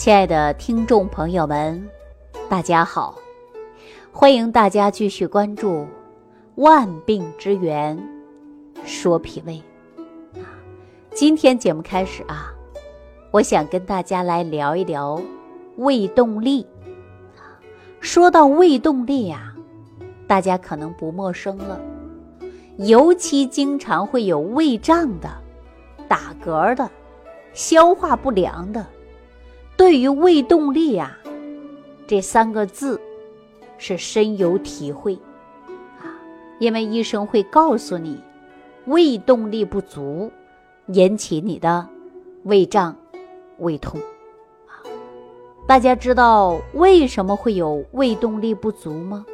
亲爱的听众朋友们，大家好！欢迎大家继续关注《万病之源说脾胃》。今天节目开始啊，我想跟大家来聊一聊胃动力。说到胃动力呀，大家可能不陌生了，尤其经常会有胃胀的、打嗝的、消化不良的。对于胃动力啊，这三个字是深有体会啊，因为医生会告诉你，胃动力不足引起你的胃胀、胃痛啊。大家知道为什么会有胃动力不足吗？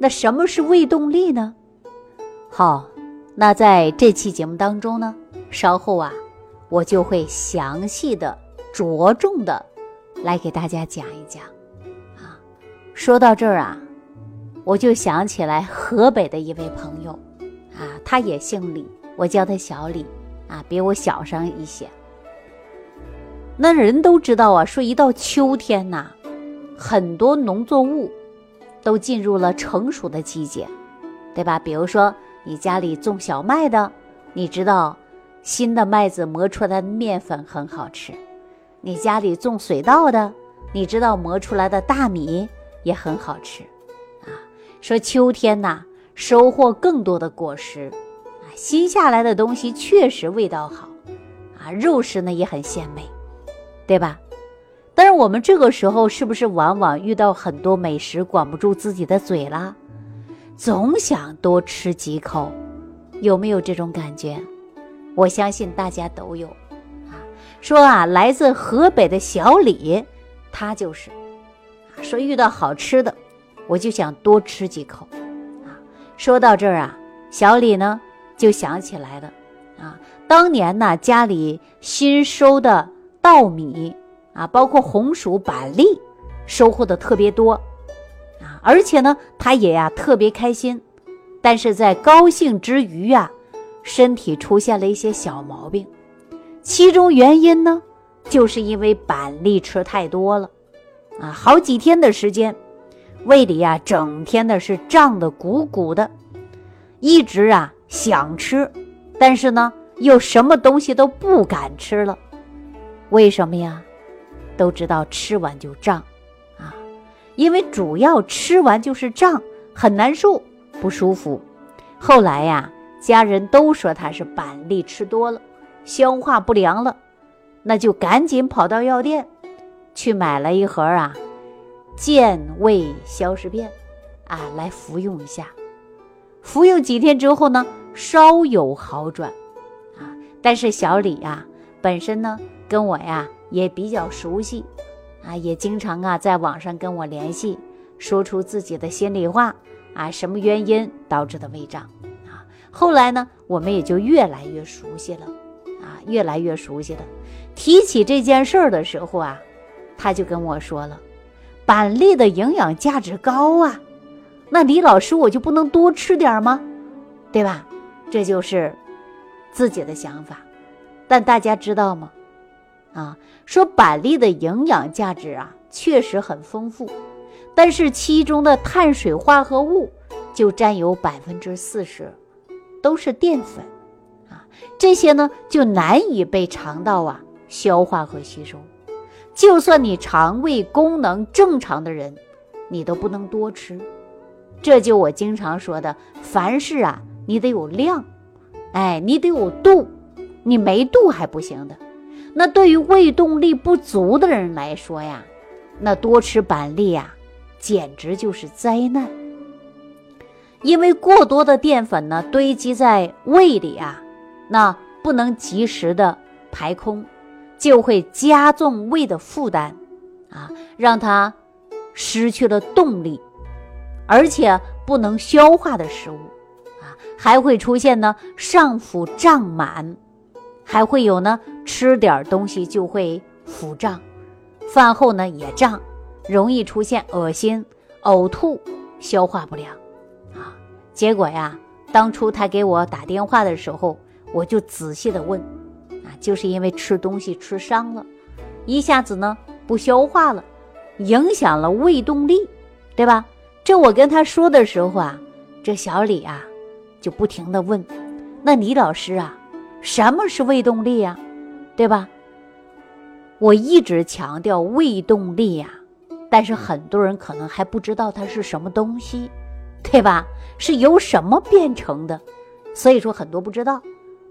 那什么是胃动力呢？好，那在这期节目当中呢，稍后啊，我就会详细的。着重的来给大家讲一讲啊。说到这儿啊，我就想起来河北的一位朋友啊，他也姓李，我叫他小李啊，比我小上一些。那人都知道啊，说一到秋天呐，很多农作物都进入了成熟的季节，对吧？比如说你家里种小麦的，你知道新的麦子磨出来的面粉很好吃。你家里种水稻的，你知道磨出来的大米也很好吃，啊，说秋天呐收获更多的果实，啊，新下来的东西确实味道好，啊，肉食呢也很鲜美，对吧？但是我们这个时候是不是往往遇到很多美食管不住自己的嘴了，总想多吃几口，有没有这种感觉？我相信大家都有。说啊，来自河北的小李，他就是说遇到好吃的，我就想多吃几口啊。说到这儿啊，小李呢就想起来了啊，当年呢家里新收的稻米啊，包括红薯、板栗，收获的特别多啊，而且呢他也呀特别开心，但是在高兴之余呀，身体出现了一些小毛病。其中原因呢，就是因为板栗吃太多了，啊，好几天的时间，胃里呀整天的是胀得鼓鼓的，一直啊想吃，但是呢又什么东西都不敢吃了，为什么呀？都知道吃完就胀，啊，因为主要吃完就是胀，很难受，不舒服。后来呀，家人都说他是板栗吃多了。消化不良了，那就赶紧跑到药店去买了一盒啊健胃消食片啊来服用一下。服用几天之后呢，稍有好转啊。但是小李啊本身呢跟我呀也比较熟悉啊，也经常啊在网上跟我联系，说出自己的心里话啊，什么原因导致的胃胀啊？后来呢，我们也就越来越熟悉了。越来越熟悉了。提起这件事儿的时候啊，他就跟我说了：“板栗的营养价值高啊，那李老师我就不能多吃点吗？对吧？”这就是自己的想法。但大家知道吗？啊，说板栗的营养价值啊，确实很丰富，但是其中的碳水化合物就占有百分之四十，都是淀粉。这些呢，就难以被肠道啊消化和吸收。就算你肠胃功能正常的人，你都不能多吃。这就我经常说的，凡事啊，你得有量，哎，你得有度，你没度还不行的。那对于胃动力不足的人来说呀，那多吃板栗呀，简直就是灾难。因为过多的淀粉呢，堆积在胃里啊。那不能及时的排空，就会加重胃的负担，啊，让它失去了动力，而且不能消化的食物，啊，还会出现呢上腹胀满，还会有呢吃点东西就会腹胀，饭后呢也胀，容易出现恶心、呕吐、消化不良，啊，结果呀，当初他给我打电话的时候。我就仔细的问，啊，就是因为吃东西吃伤了，一下子呢不消化了，影响了胃动力，对吧？这我跟他说的时候啊，这小李啊就不停的问：“那李老师啊，什么是胃动力呀？对吧？”我一直强调胃动力呀，但是很多人可能还不知道它是什么东西，对吧？是由什么变成的？所以说很多不知道。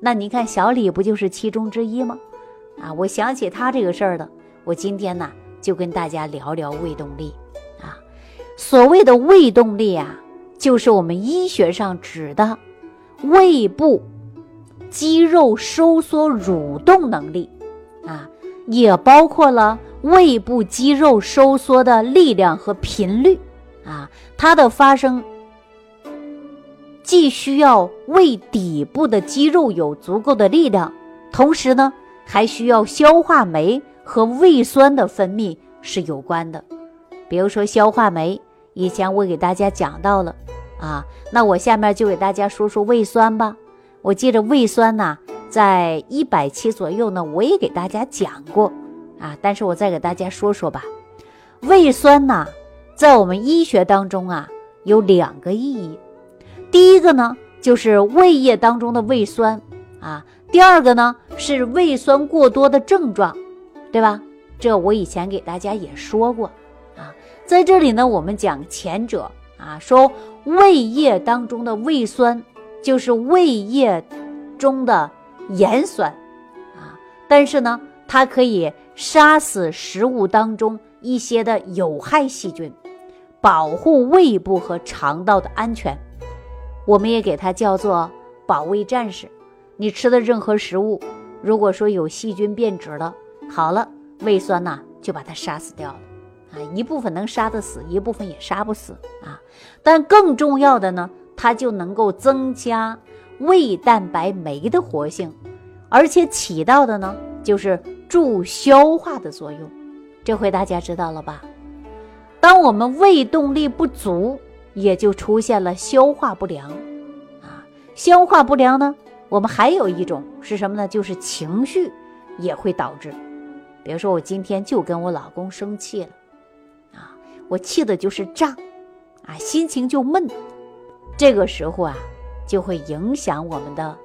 那你看小李不就是其中之一吗？啊，我想起他这个事儿的，我今天呢就跟大家聊聊胃动力啊。所谓的胃动力啊，就是我们医学上指的胃部肌肉收缩蠕动能力啊，也包括了胃部肌肉收缩的力量和频率啊，它的发生。既需要胃底部的肌肉有足够的力量，同时呢，还需要消化酶和胃酸的分泌是有关的。比如说消化酶，以前我给大家讲到了啊，那我下面就给大家说说胃酸吧。我记得胃酸呢，在一百期左右呢，我也给大家讲过啊，但是我再给大家说说吧。胃酸呢，在我们医学当中啊，有两个意义。第一个呢，就是胃液当中的胃酸啊；第二个呢，是胃酸过多的症状，对吧？这我以前给大家也说过啊。在这里呢，我们讲前者啊，说胃液当中的胃酸就是胃液中的盐酸啊，但是呢，它可以杀死食物当中一些的有害细菌，保护胃部和肠道的安全。我们也给它叫做保卫战士。你吃的任何食物，如果说有细菌变质了，好了，胃酸呐就把它杀死掉了啊。一部分能杀得死，一部分也杀不死啊。但更重要的呢，它就能够增加胃蛋白酶的活性，而且起到的呢就是助消化的作用。这回大家知道了吧？当我们胃动力不足。也就出现了消化不良，啊，消化不良呢，我们还有一种是什么呢？就是情绪也会导致。比如说，我今天就跟我老公生气了，啊，我气的就是胀，啊，心情就闷，这个时候啊，就会影响我们的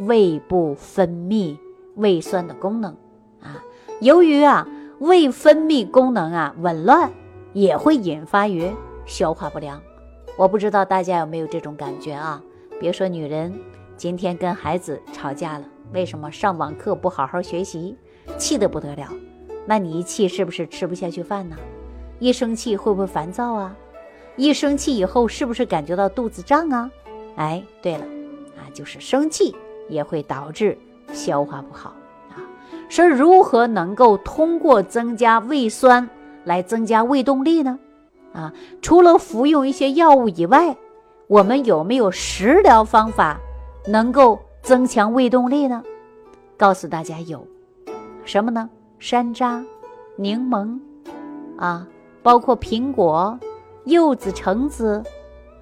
胃部分泌胃酸的功能，啊，由于啊胃分泌功能啊紊乱，也会引发于消化不良。我不知道大家有没有这种感觉啊？别说，女人今天跟孩子吵架了，为什么上网课不好好学习，气得不得了？那你一气是不是吃不下去饭呢？一生气会不会烦躁啊？一生气以后是不是感觉到肚子胀啊？哎，对了，啊，就是生气也会导致消化不好啊。说如何能够通过增加胃酸来增加胃动力呢？啊，除了服用一些药物以外，我们有没有食疗方法能够增强胃动力呢？告诉大家有，什么呢？山楂、柠檬，啊，包括苹果、柚子、橙子，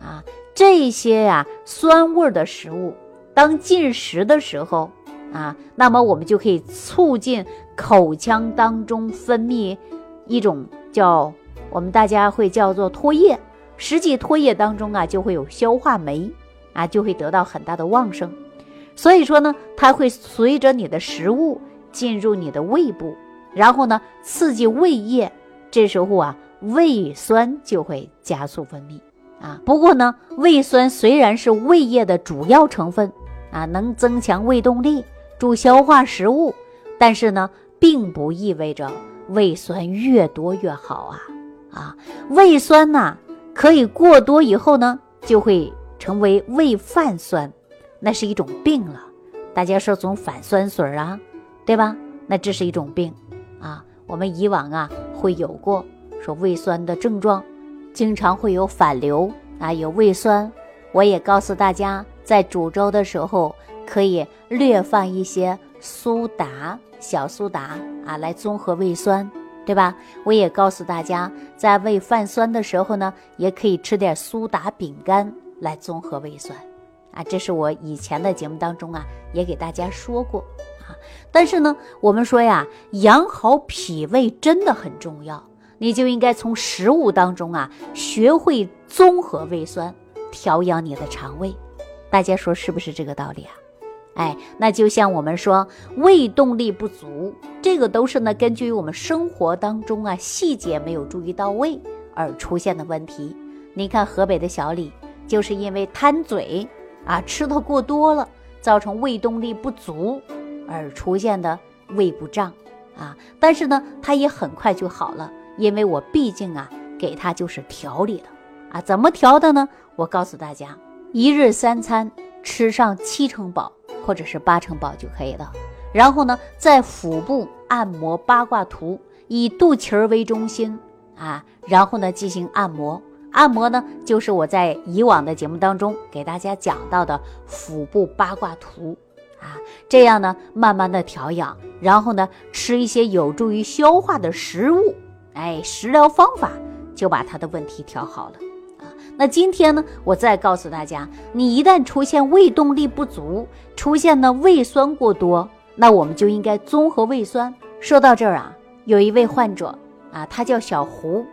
啊，这些呀酸味的食物，当进食的时候，啊，那么我们就可以促进口腔当中分泌一种叫。我们大家会叫做唾液，实际唾液当中啊就会有消化酶，啊就会得到很大的旺盛，所以说呢，它会随着你的食物进入你的胃部，然后呢刺激胃液，这时候啊胃酸就会加速分泌啊。不过呢，胃酸虽然是胃液的主要成分啊，能增强胃动力，助消化食物，但是呢，并不意味着胃酸越多越好啊。啊，胃酸呐，可以过多以后呢，就会成为胃泛酸，那是一种病了。大家说总反酸水啊，对吧？那这是一种病啊。我们以往啊会有过说胃酸的症状，经常会有反流啊，有胃酸。我也告诉大家，在煮粥的时候可以略放一些苏打，小苏打啊，来综合胃酸。对吧？我也告诉大家，在胃泛酸的时候呢，也可以吃点苏打饼干来综合胃酸，啊，这是我以前的节目当中啊，也给大家说过啊。但是呢，我们说呀，养好脾胃真的很重要，你就应该从食物当中啊，学会综合胃酸，调养你的肠胃。大家说是不是这个道理啊？哎，那就像我们说胃动力不足，这个都是呢根据我们生活当中啊细节没有注意到位而出现的问题。你看河北的小李，就是因为贪嘴啊，吃的过多了，造成胃动力不足而出现的胃不胀啊。但是呢，他也很快就好了，因为我毕竟啊给他就是调理的啊，怎么调的呢？我告诉大家，一日三餐吃上七成饱。或者是八成饱就可以了。然后呢，在腹部按摩八卦图，以肚脐儿为中心啊，然后呢进行按摩。按摩呢，就是我在以往的节目当中给大家讲到的腹部八卦图啊。这样呢，慢慢的调养，然后呢，吃一些有助于消化的食物，哎，食疗方法就把他的问题调好了。那今天呢，我再告诉大家，你一旦出现胃动力不足，出现呢胃酸过多，那我们就应该综合胃酸。说到这儿啊，有一位患者啊，他叫小胡，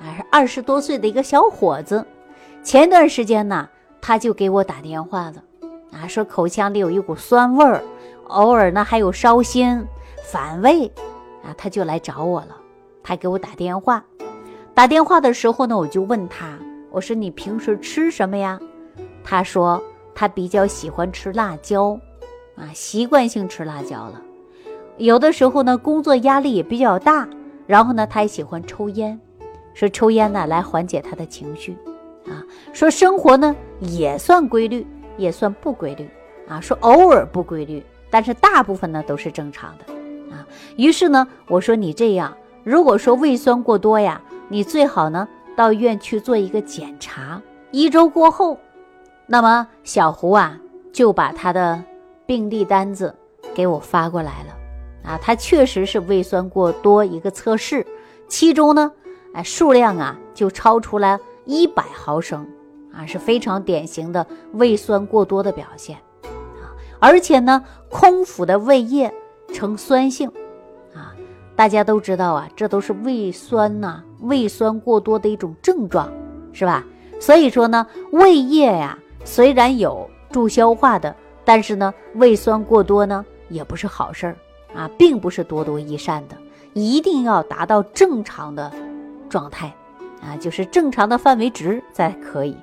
啊是二十多岁的一个小伙子，前段时间呢，他就给我打电话了，啊说口腔里有一股酸味儿，偶尔呢还有烧心、反胃，啊他就来找我了，他给我打电话，打电话的时候呢，我就问他。我说你平时吃什么呀？他说他比较喜欢吃辣椒，啊，习惯性吃辣椒了。有的时候呢，工作压力也比较大，然后呢，他也喜欢抽烟，说抽烟呢来缓解他的情绪，啊，说生活呢也算规律，也算不规律，啊，说偶尔不规律，但是大部分呢都是正常的，啊。于是呢，我说你这样，如果说胃酸过多呀，你最好呢。到医院去做一个检查，一周过后，那么小胡啊就把他的病历单子给我发过来了。啊，他确实是胃酸过多一个测试，其中呢，哎数量啊就超出了一百毫升啊，是非常典型的胃酸过多的表现。啊，而且呢，空腹的胃液呈酸性，大家都知道啊，这都是胃酸呐。胃酸过多的一种症状，是吧？所以说呢，胃液呀，虽然有助消化的，但是呢，胃酸过多呢，也不是好事儿啊，并不是多多益善的，一定要达到正常的状态啊，就是正常的范围值才可以。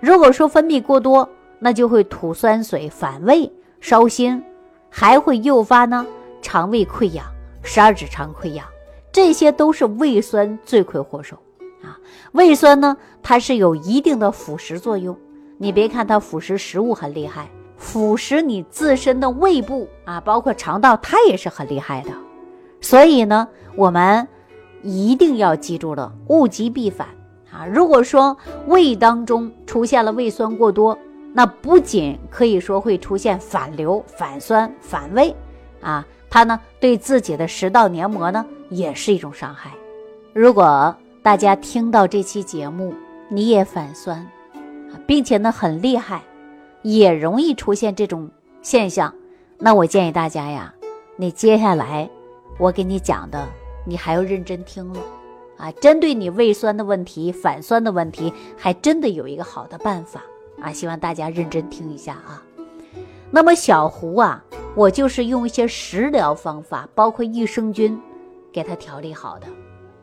如果说分泌过多，那就会吐酸水、反胃、烧心，还会诱发呢肠胃溃疡、十二指肠溃疡。这些都是胃酸罪魁祸首啊！胃酸呢，它是有一定的腐蚀作用。你别看它腐蚀食物很厉害，腐蚀你自身的胃部啊，包括肠道，它也是很厉害的。所以呢，我们一定要记住了，物极必反啊！如果说胃当中出现了胃酸过多，那不仅可以说会出现反流、反酸、反胃啊。它呢，对自己的食道黏膜呢，也是一种伤害。如果大家听到这期节目，你也反酸，并且呢很厉害，也容易出现这种现象，那我建议大家呀，你接下来我给你讲的，你还要认真听了啊。针对你胃酸的问题、反酸的问题，还真的有一个好的办法啊，希望大家认真听一下啊。那么小胡啊。我就是用一些食疗方法，包括益生菌，给他调理好的，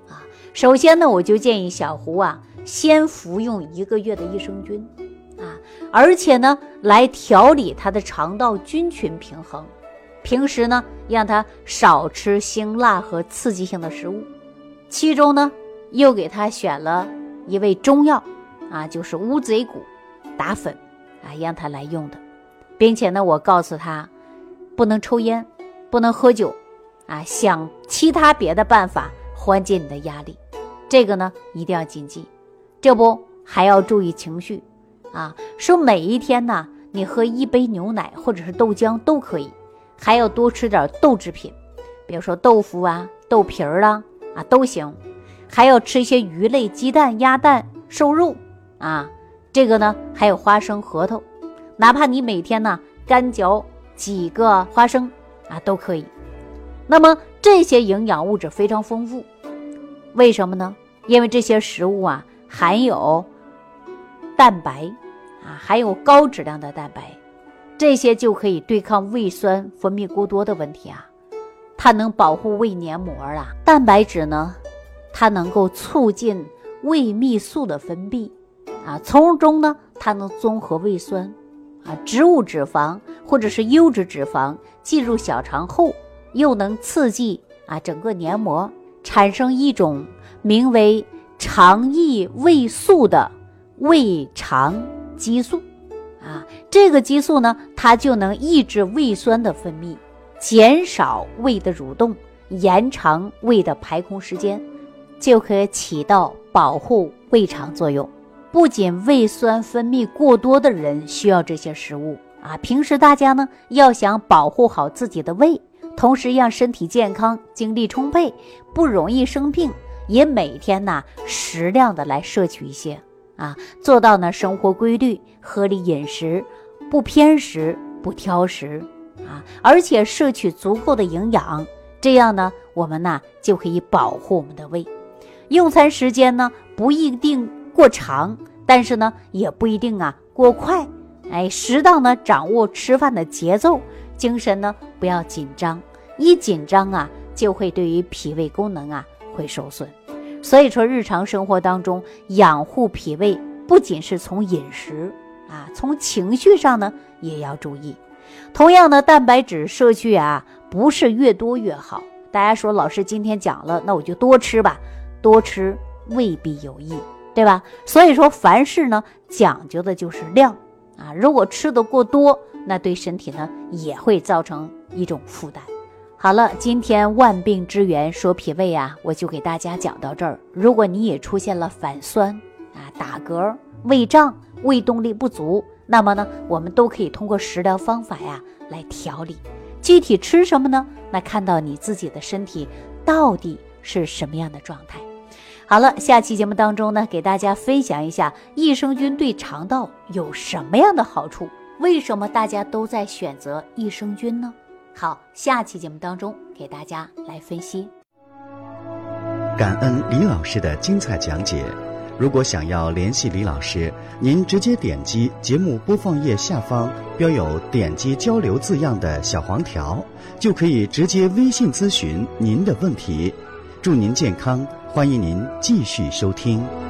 啊，首先呢，我就建议小胡啊，先服用一个月的益生菌，啊，而且呢，来调理他的肠道菌群平衡，平时呢，让他少吃辛辣和刺激性的食物，其中呢，又给他选了一味中药，啊，就是乌贼骨打粉，啊，让他来用的，并且呢，我告诉他。不能抽烟，不能喝酒，啊，想其他别的办法缓解你的压力，这个呢一定要谨记。这不还要注意情绪，啊，说每一天呢，你喝一杯牛奶或者是豆浆都可以，还要多吃点豆制品，比如说豆腐啊、豆皮儿啦，啊都行，还要吃一些鱼类、鸡蛋、鸭蛋、瘦肉，啊，这个呢还有花生、核桃，哪怕你每天呢干嚼。几个花生啊，都可以。那么这些营养物质非常丰富，为什么呢？因为这些食物啊含有蛋白啊，含有高质量的蛋白，这些就可以对抗胃酸分泌过多的问题啊。它能保护胃黏膜啊。蛋白质呢，它能够促进胃泌素的分泌啊，从中呢，它能综合胃酸啊、植物脂肪或者是优质脂肪进入小肠后。又能刺激啊整个黏膜产生一种名为肠益胃素的胃肠激素，啊，这个激素呢，它就能抑制胃酸的分泌，减少胃的蠕动，延长胃的排空时间，就可以起到保护胃肠作用。不仅胃酸分泌过多的人需要这些食物啊，平时大家呢要想保护好自己的胃。同时让身体健康、精力充沛，不容易生病，也每天呢适量的来摄取一些啊，做到呢生活规律、合理饮食，不偏食、不挑食啊，而且摄取足够的营养，这样呢我们呢就可以保护我们的胃。用餐时间呢不一定过长，但是呢也不一定啊过快，哎，适当的掌握吃饭的节奏。精神呢不要紧张，一紧张啊就会对于脾胃功能啊会受损。所以说日常生活当中养护脾胃，不仅是从饮食啊，从情绪上呢也要注意。同样的蛋白质摄取啊，不是越多越好。大家说老师今天讲了，那我就多吃吧，多吃未必有益，对吧？所以说凡事呢讲究的就是量啊，如果吃的过多。那对身体呢也会造成一种负担。好了，今天万病之源说脾胃啊，我就给大家讲到这儿。如果你也出现了反酸啊、打嗝、胃胀、胃动力不足，那么呢，我们都可以通过食疗方法呀来调理。具体吃什么呢？那看到你自己的身体到底是什么样的状态。好了，下期节目当中呢，给大家分享一下益生菌对肠道有什么样的好处。为什么大家都在选择益生菌呢？好，下期节目当中给大家来分析。感恩李老师的精彩讲解。如果想要联系李老师，您直接点击节目播放页下方标有“点击交流”字样的小黄条，就可以直接微信咨询您的问题。祝您健康，欢迎您继续收听。